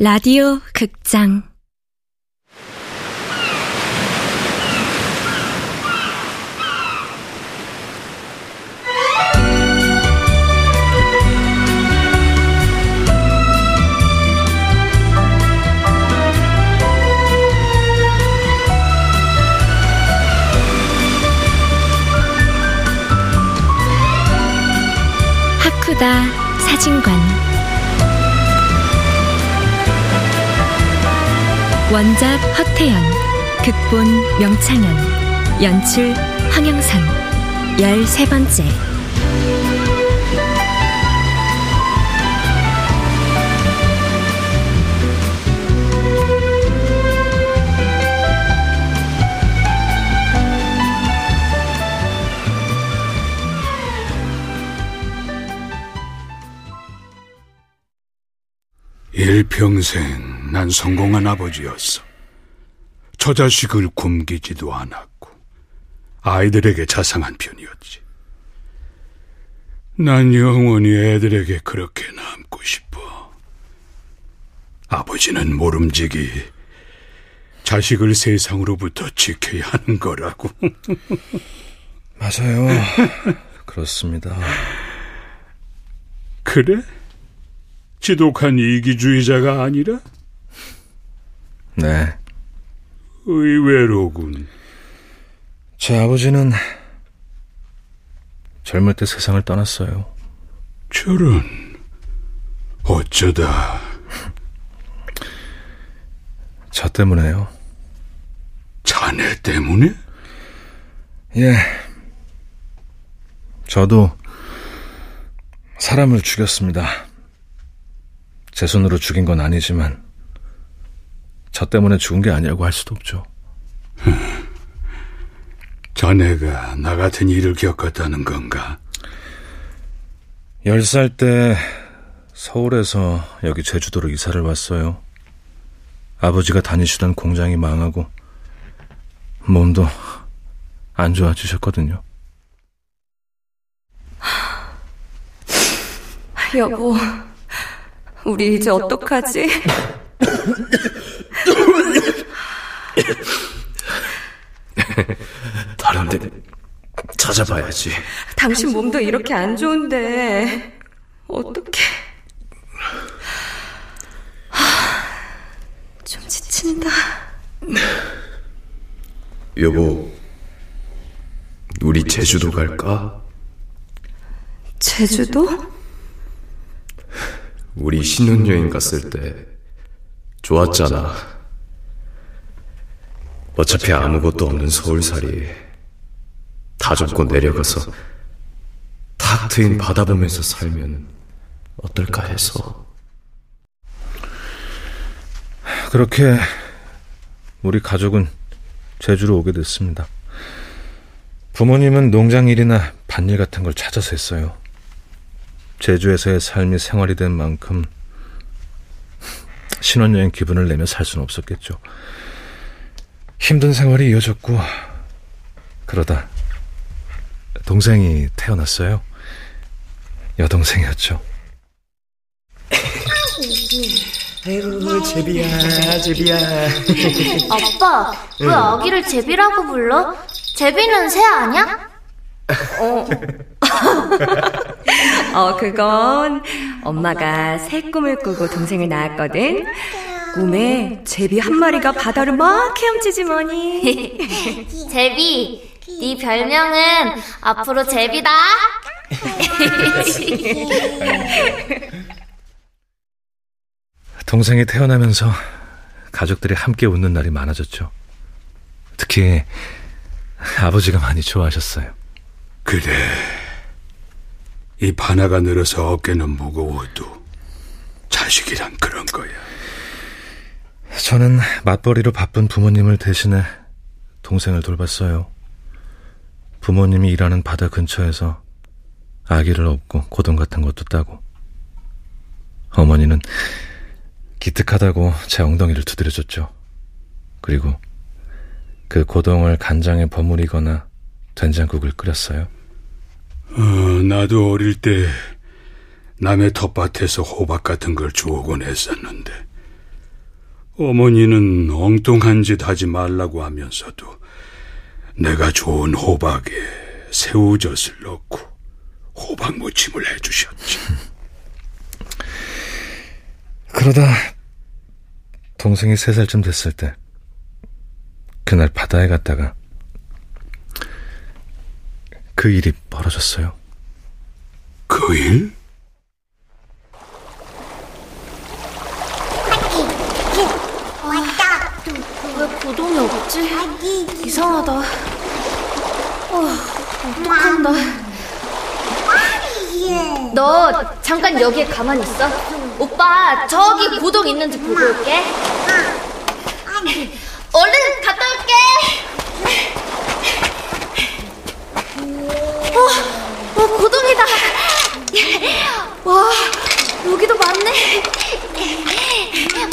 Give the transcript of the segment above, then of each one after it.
라디오 극장. 하쿠다 사진관 원작 허태연 극본 명창현 연출 황영선 열세 번째. 일평생 난 성공한 아버지였어. 저 자식을 굶기지도 않았고 아이들에게 자상한 편이었지. 난 영원히 애들에게 그렇게 남고 싶어. 아버지는 모름지기 자식을 세상으로부터 지켜야 하는 거라고. 맞아요. 그렇습니다. 그래? 지독한 이기주의자가 아니라? 네. 의외로군. 제 아버지는 젊을 때 세상을 떠났어요. 저런, 어쩌다. 저 때문에요. 자네 때문에? 예. 저도 사람을 죽였습니다. 제 손으로 죽인 건 아니지만 저 때문에 죽은 게 아니라고 할 수도 없죠. 자네가 나 같은 일을 겪었다는 건가? 10살 때 서울에서 여기 제주도로 이사를 왔어요. 아버지가 다니시던 공장이 망하고 몸도 안 좋아지셨거든요. 여보 우리 이제 어떡하지? 다른 데 찾아봐야지. 당신 몸도 이렇게 안 좋은데 어떡해 좀 지친다 여보, 우리 제주도 갈까? 제주도? 우리 신혼여행 갔을 때 좋았잖아. 어차피 아무것도 없는 서울살이 다 접고 내려가서 탁 트인 바다 보면서 살면 어떨까 해서. 그렇게 우리 가족은 제주로 오게 됐습니다. 부모님은 농장 일이나 밭일 같은 걸 찾아서 했어요. 제주에서의 삶이 생활이 된 만큼 신혼여행 기분을 내며 살 수는 없었겠죠. 힘든 생활이 이어졌고 그러다 동생이 태어났어요. 여동생이었죠. 아이고 제비야 제비야 아빠, 왜 아기를 제비라고 불러? 제비는 새 아냐? 어 그건 엄마가 새 꿈을 꾸고 동생을 낳았거든 꿈에 제비 한 마리가 바다를 막 헤엄치지 뭐니 제비, 네 별명은 앞으로 제비다. 동생이 태어나면서 가족들이 함께 웃는 날이 많아졌죠. 특히 아버지가 많이 좋아하셨어요. 그래. 입 하나가 늘어서 어깨는 무거워도 자식이란 그런 거야. 저는 맞벌이로 바쁜 부모님을 대신해 동생을 돌봤어요. 부모님이 일하는 바다 근처에서 아기를 업고 고동 같은 것도 따고 어머니는 기특하다고 제 엉덩이를 두드려줬죠. 그리고 그 고동을 간장에 버무리거나 된장국을 끓였어요. 어, 나도 어릴 때 남의 텃밭에서 호박 같은 걸 주우곤 했었는데 어머니는 엉뚱한 짓 하지 말라고 하면서도 내가 좋은 호박에 새우젓을 넣고 호박 무침을 해주셨지. 그러다 동생이 세 살쯤 됐을 때 그날 바다에 갔다가 그 일이 벌어졌어요. 그 일? 왜 고동이 없지? 이상하다. 어, 어떡한다. 너 잠깐 여기에 가만히 있어. 오빠 저기 고동 있는지 보고 올게. 얼른 갔다 올게. 어, 어 고동이다. 와 여기도 많 네.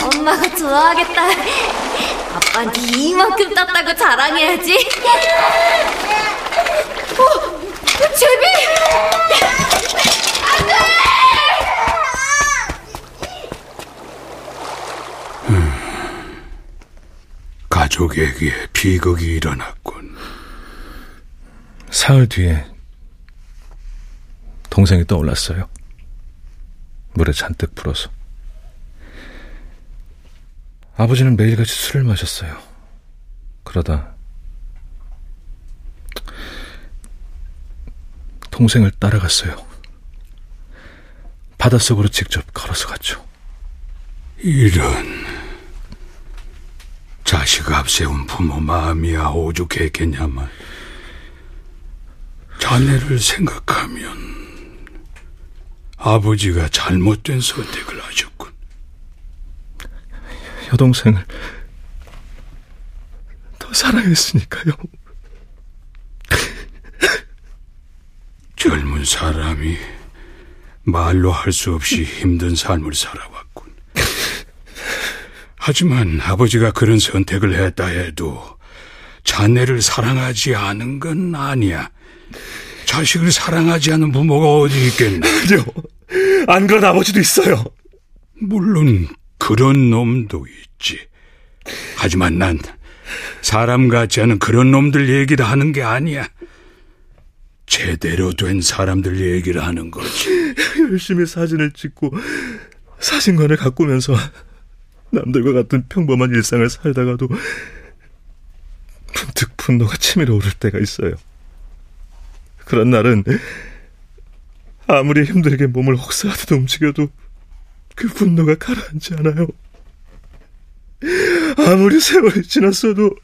엄마가 좋아하겠다. 아빠한테 이만큼 땄다고 자랑해야지. 어, 제비! 안 돼! 가족에게 비극이 일어났군. 사흘 뒤에 동생이 떠올랐어요. 물에 잔뜩 불어서. 아버지는 매일같이 술을 마셨어요. 그러다 동생을 따라갔어요. 바닷속으로 직접 걸어서 갔죠. 이런 자식 앞세운 부모 마음이야 오죽했겠냐만 자네를 생각하면 아버지가 잘못된 선택을 하셨군. 여동생을 더 사랑했으니까요. 젊은 사람이 말로 할 수 없이 힘든 삶을 살아왔군. 하지만 아버지가 그런 선택을 했다 해도 자네를 사랑하지 않은 건 아니야. 자식을 사랑하지 않은 부모가 어디 있겠나. 아니요. 안 그런 아버지도 있어요. 물론 그런 놈도 있지. 하지만 난 사람 같지 않은 그런 놈들 얘기를 하는 게 아니야. 제대로 된 사람들 얘기를 하는 거지. 열심히 사진을 찍고 사진관을 가꾸면서 남들과 같은 평범한 일상을 살다가도 문득 분노가 치밀어 오를 때가 있어요. 그런 날은 아무리 힘들게 몸을 혹사하듯 움직여도 그 분노가 가라앉지 않아요. 아무리 세월이 지났어도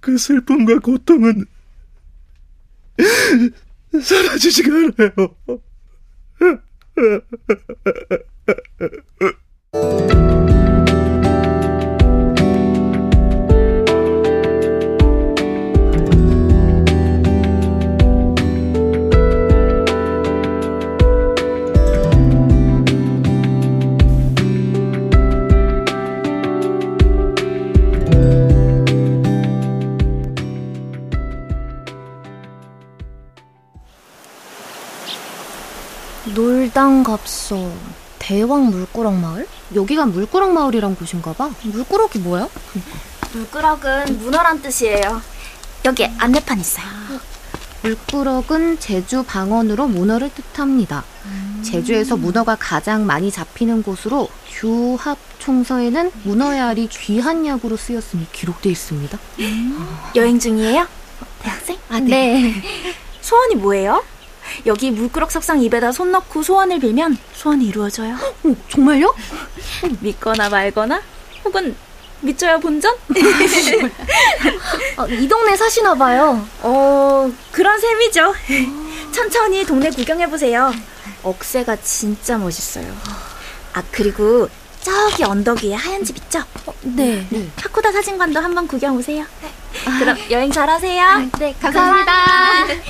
그 슬픔과 고통은 사라지지가 않아요. 놀당갑소 대왕 물꾸럭 마을? 여기가 물꾸럭 마을이란 곳인가 봐. 물꾸럭이 뭐야? 물꾸럭은 문어란 뜻이에요. 여기 안내판 있어요. 물꾸럭은 제주 방언으로 문어를 뜻합니다. 제주에서 문어가 가장 많이 잡히는 곳으로 규합 총서에는 문어의 알이 귀한 약으로 쓰였음이 기록되어 있습니다. 여행 중이에요? 대학생? 아, 네. 소원이 뭐예요? 여기 물꾸럭 석상 입에다 손 넣고 소원을 빌면 소원이 이루어져요. 어, 정말요? 믿거나 말거나 혹은 믿져야 본전? 아, 이 동네 사시나 봐요. 어, 그런 셈이죠. 천천히 동네 구경해 보세요. 억새가 진짜 멋있어요. 아, 그리고 저기 언덕 위에 하얀 집 있죠? 네. 하코다 사진관도 한번 구경 오세요. 그럼 여행 잘하세요. 네, 감사합니다. 사람처럼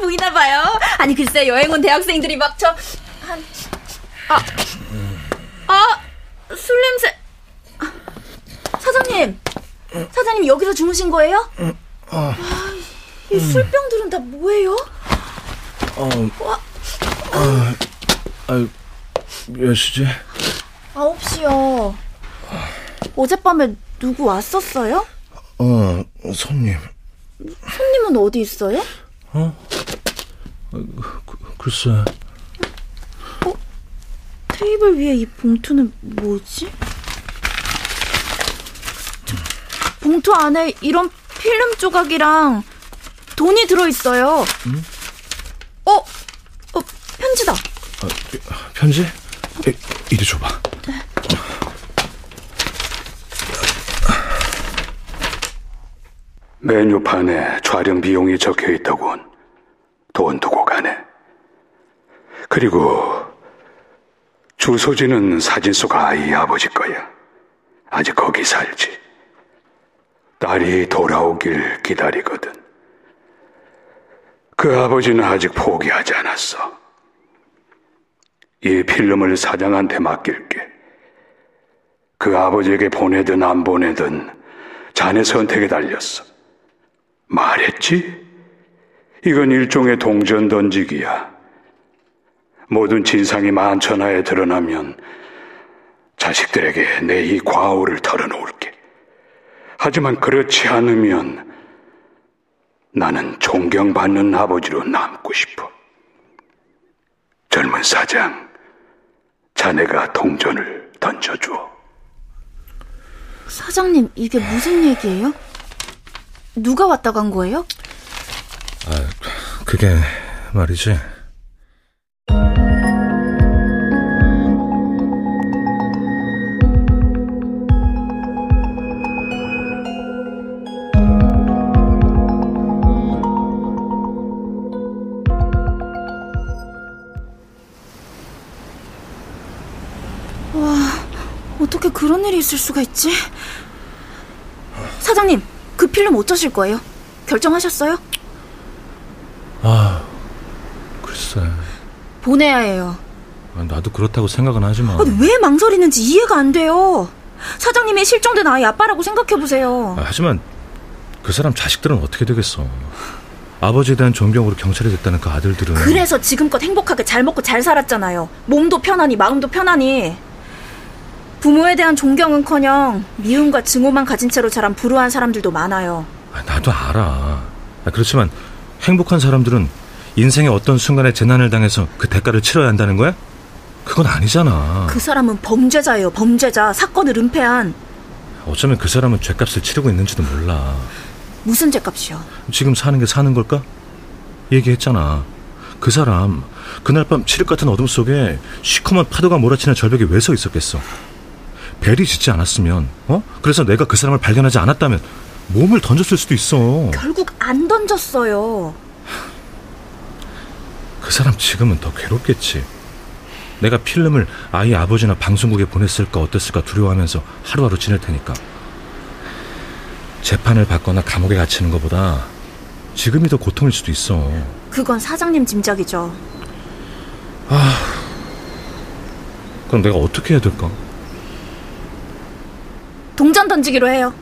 보이나 봐요. 아니 글쎄 여행 온 대학생들이 막 저 한 아, 아, 술 냄새. 아, 사장님, 사장님 여기서 주무신 거예요? 아, 이 술병들은 다 뭐예요? 어, 아, 아, 몇 시지? 9시요. 어젯밤에 누구 왔었어요? 어, 손님. 손님은 어디 있어요? 어? 그, 글쎄. 어? 테이블 위에 이 봉투는 뭐지? 저, 봉투 안에 이런 필름 조각이랑 돈이 들어있어요. 응? 어? 어, 편지다. 어, 편지? 에, 이리 줘봐. 네. 메뉴판에 촬영 비용이 적혀 있다곤. 돈 두고 가네. 그리고 주소지는 사진 속 아이 아버지 거야. 아직 거기 살지. 딸이 돌아오길 기다리거든. 그 아버지는 아직 포기하지 않았어. 이 필름을 사장한테 맡길게. 그 아버지에게 보내든 안 보내든 자네 선택에 달렸어. 말했지? 이건 일종의 동전 던지기야. 모든 진상이 만천하에 드러나면 자식들에게 내 이 과오를 털어놓을게. 하지만 그렇지 않으면 나는 존경받는 아버지로 남고 싶어. 젊은 사장, 자네가 동전을 던져줘. 사장님, 이게 무슨 얘기예요? 누가 왔다 간 거예요? 아, 그게 말이지. 와, 어떻게 그런 일이 있을 수가 있지? 사장님, 그 필름 어쩌실 거예요? 결정하셨어요? 아, 글쎄. 보내야 해요. 아, 나도 그렇다고 생각은 하지만. 아니, 왜 망설이는지 이해가 안 돼요. 사장님의 실종된 아이 아빠라고 생각해보세요. 아, 하지만 그 사람 자식들은 어떻게 되겠어. 아버지에 대한 존경으로 경찰이 됐다는 그 아들들은. 그래서 지금껏 행복하게 잘 먹고 잘 살았잖아요. 몸도 편하니 마음도 편하니. 부모에 대한 존경은커녕 미움과 증오만 가진 채로 자란 불우한 사람들도 많아요. 아, 나도 알아. 아, 그렇지만 행복한 사람들은 인생의 어떤 순간에 재난을 당해서 그 대가를 치러야 한다는 거야? 그건 아니잖아. 그 사람은 범죄자예요, 범죄자. 사건을 은폐한. 어쩌면 그 사람은 죄값을 치르고 있는지도 몰라. 무슨 죄값이요? 지금 사는 게 사는 걸까? 얘기했잖아. 그 사람 그날 밤 칠흑 같은 어둠 속에 시커먼 파도가 몰아치는 절벽에 왜 서 있었겠어? 벨이 짓지 않았으면, 어? 그래서 내가 그 사람을 발견하지 않았다면 몸을 던졌을 수도 있어. 결국 안 던졌어요. 그 사람 지금은 더 괴롭겠지. 내가 필름을 아이 아버지나 방송국에 보냈을까 어땠을까 두려워하면서 하루하루 지낼 테니까. 재판을 받거나 감옥에 갇히는 것보다 지금이 더 고통일 수도 있어. 그건 사장님 짐작이죠. 아, 그럼 내가 어떻게 해야 될까? 던지기로 해요.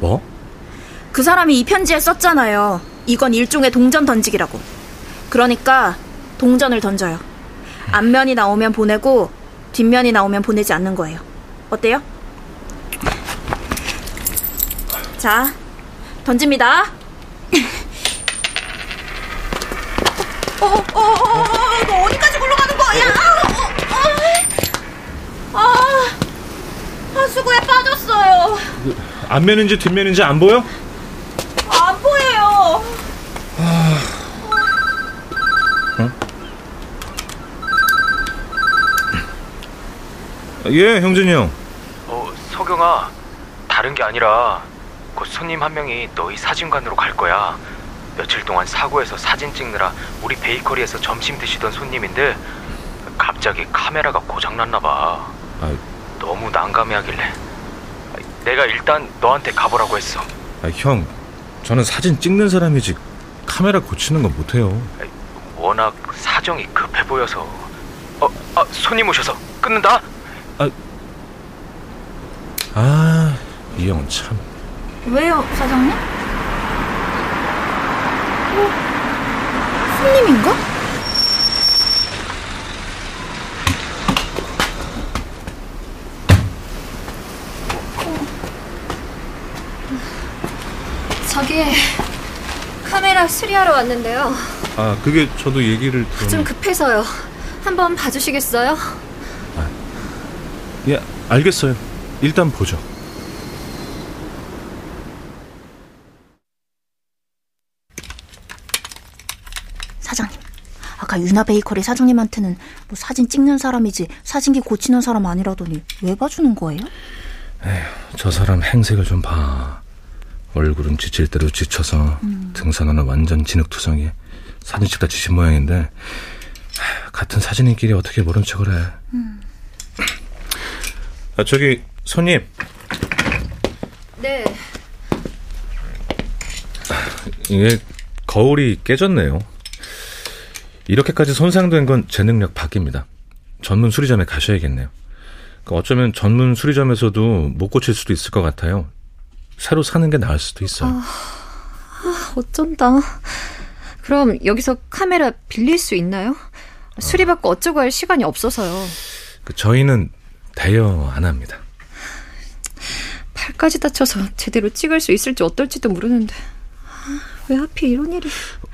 뭐? 그 사람이 이 편지에 썼잖아요. 이건 일종의 동전 던지기라고. 그러니까 동전을 던져요. 앞면이 나오면 보내고 뒷면이 나오면 보내지 않는 거예요. 어때요? 자, 던집니다. 어, 어, 어, 어, 너 어디까지 굴러가는 거야? 아, 아, 하수구에 빠졌어요. 앞면인지 뒷면인지 안 보여? 안 보여요. 아... 어? 예, 형준이 형. 어, 석영아. 다른 게 아니라 곧 손님 한 명이 너희 사진관으로 갈 거야. 며칠 동안 사고에서 사진 찍느라 우리 베이커리에서 점심 드시던 손님인데 갑자기 카메라가 고장 났나 봐. 아, 너무 난감해하길래 내가 일단 너한테 가보라고 했어. 아, 형, 저는 사진 찍는 사람이지 카메라 고치는 건 못해요. 워낙 사정이 급해 보여서. 어, 아, 손님 오셔서 끊는다. 아, 이 형은 참. 왜요, 사장님? 어? 손님인가? 저기 카메라 수리하러 왔는데요. 아, 그게 저도 얘기를 좀 좀. 급해서요. 한번 봐주시겠어요? 예, 알겠어요. 일단 보죠. 사장님. 아까 유나 베이커리 사장님한테는 뭐 사진 찍는 사람이지 사진기 고치는 사람 아니라더니 왜 봐주는 거예요? 저 사람 행색을 좀 봐. 얼굴은 지칠 대로 지쳐서 등산화는 완전 진흙투성이 사진 찍다 지신 모양인데 하, 같은 사진인끼리 어떻게 모른 척을 해. 아, 저기 손님 네. 이게 거울이 깨졌네요. 이렇게까지 손상된 건 제 능력 밖입니다. 전문 수리점에 가셔야겠네요. 그 어쩌면 전문 수리점에서도 못 고칠 수도 있을 것 같아요. 새로 사는 게 나을 수도 있어요. 어쩐다. 그럼 여기서 카메라 빌릴 수 있나요? 수리받고 어쩌고 할 시간이 없어서요. 그 저희는 대여 안 합니다. 팔까지 다쳐서 제대로 찍을 수 있을지 어떨지도 모르는데. 아, 왜 하필 이런 일이.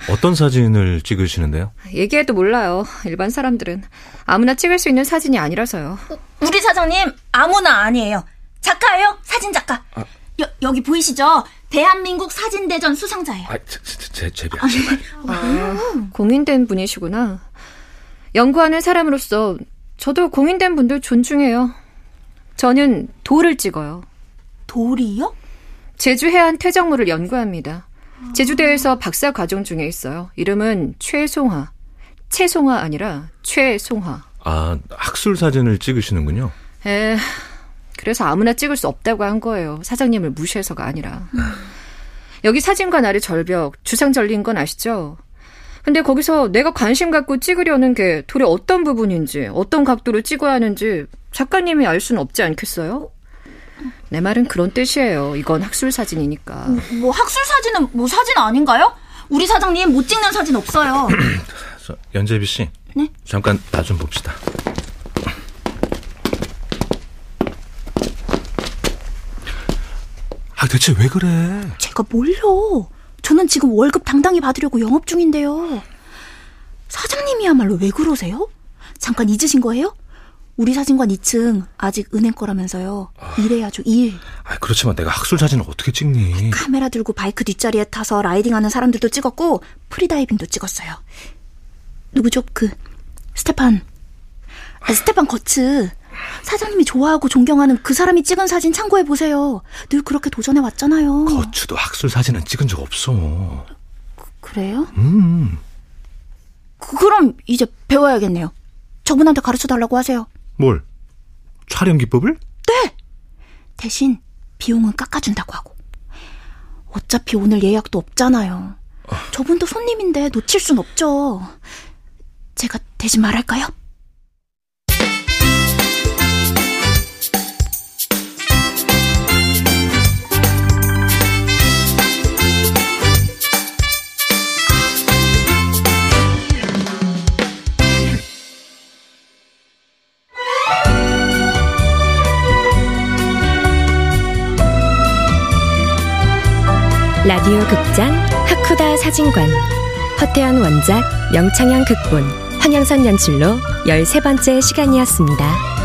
어떤 사진을 찍으시는데요? 얘기해도 몰라요. 일반 사람들은. 아무나 찍을 수 있는 사진이 아니라서요. 우리 사장님 아무나 아니에요. 작가예요. 사진 작가. 여, 여기 보이시죠? 대한민국 사진대전 수상자예요. 아, 제, 제, 제, 제비야, 제발. 공인된 분이시구나. 연구하는 사람으로서 저도 공인된 분들 존중해요. 저는 돌을 찍어요. 돌이요? 제주 해안 퇴적물을 연구합니다. 제주대에서 박사 과정 중에 있어요. 이름은 최송화. 채송화 아니라 최송화. 아, 학술 사진을 찍으시는군요. 에, 그래서 아무나 찍을 수 없다고 한 거예요. 사장님을 무시해서가 아니라. 여기 사진관 아래 절벽, 주상 절린 건 아시죠? 근데 거기서 내가 관심 갖고 찍으려는 게 돌의 어떤 부분인지, 어떤 각도로 찍어야 하는지 작가님이 알 수는 없지 않겠어요? 내 말은 그런 뜻이에요. 이건 학술 사진이니까. 뭐 학술 사진은 뭐 사진 아닌가요? 우리 사장님 못 찍는 사진 없어요. 저, 연재비 씨. 네? 잠깐 나 좀 봅시다. 아, 대체 왜 그래? 제가 뭘요? 저는 지금 월급 당당히 받으려고 영업 중인데요. 사장님이야말로 왜 그러세요? 잠깐 잊으신 거예요? 우리 사진관 2층 아직 은행 거라면서요. 일해야죠, 일. 아, 그렇지만 내가 학술 사진을 어떻게 찍니? 카메라 들고 바이크 뒷자리에 타서 riding하는 사람들도 찍었고 freediving도 찍었어요. 누구죠? 그 스테판. 아, 스테판 거츠. 사장님이 좋아하고 존경하는 그 사람이 찍은 사진 참고해 보세요. 늘 그렇게 도전해 왔잖아요. 거츠도 학술 사진은 찍은 적 없어. 그래요? 음. 그, 그럼 이제 배워야겠네요. 저분한테 가르쳐 달라고 하세요. 뭘? 촬영 기법을? 대신 비용은 깎아준다고 하고. 어차피 오늘 예약도 없잖아요. 저분도 손님인데 놓칠 순 없죠. 제가 대신 말할까요? 라디오 극장 하쿠다 사진관 허태연 원작 명창현 극본 황영선 연출로 13번째 시간이었습니다.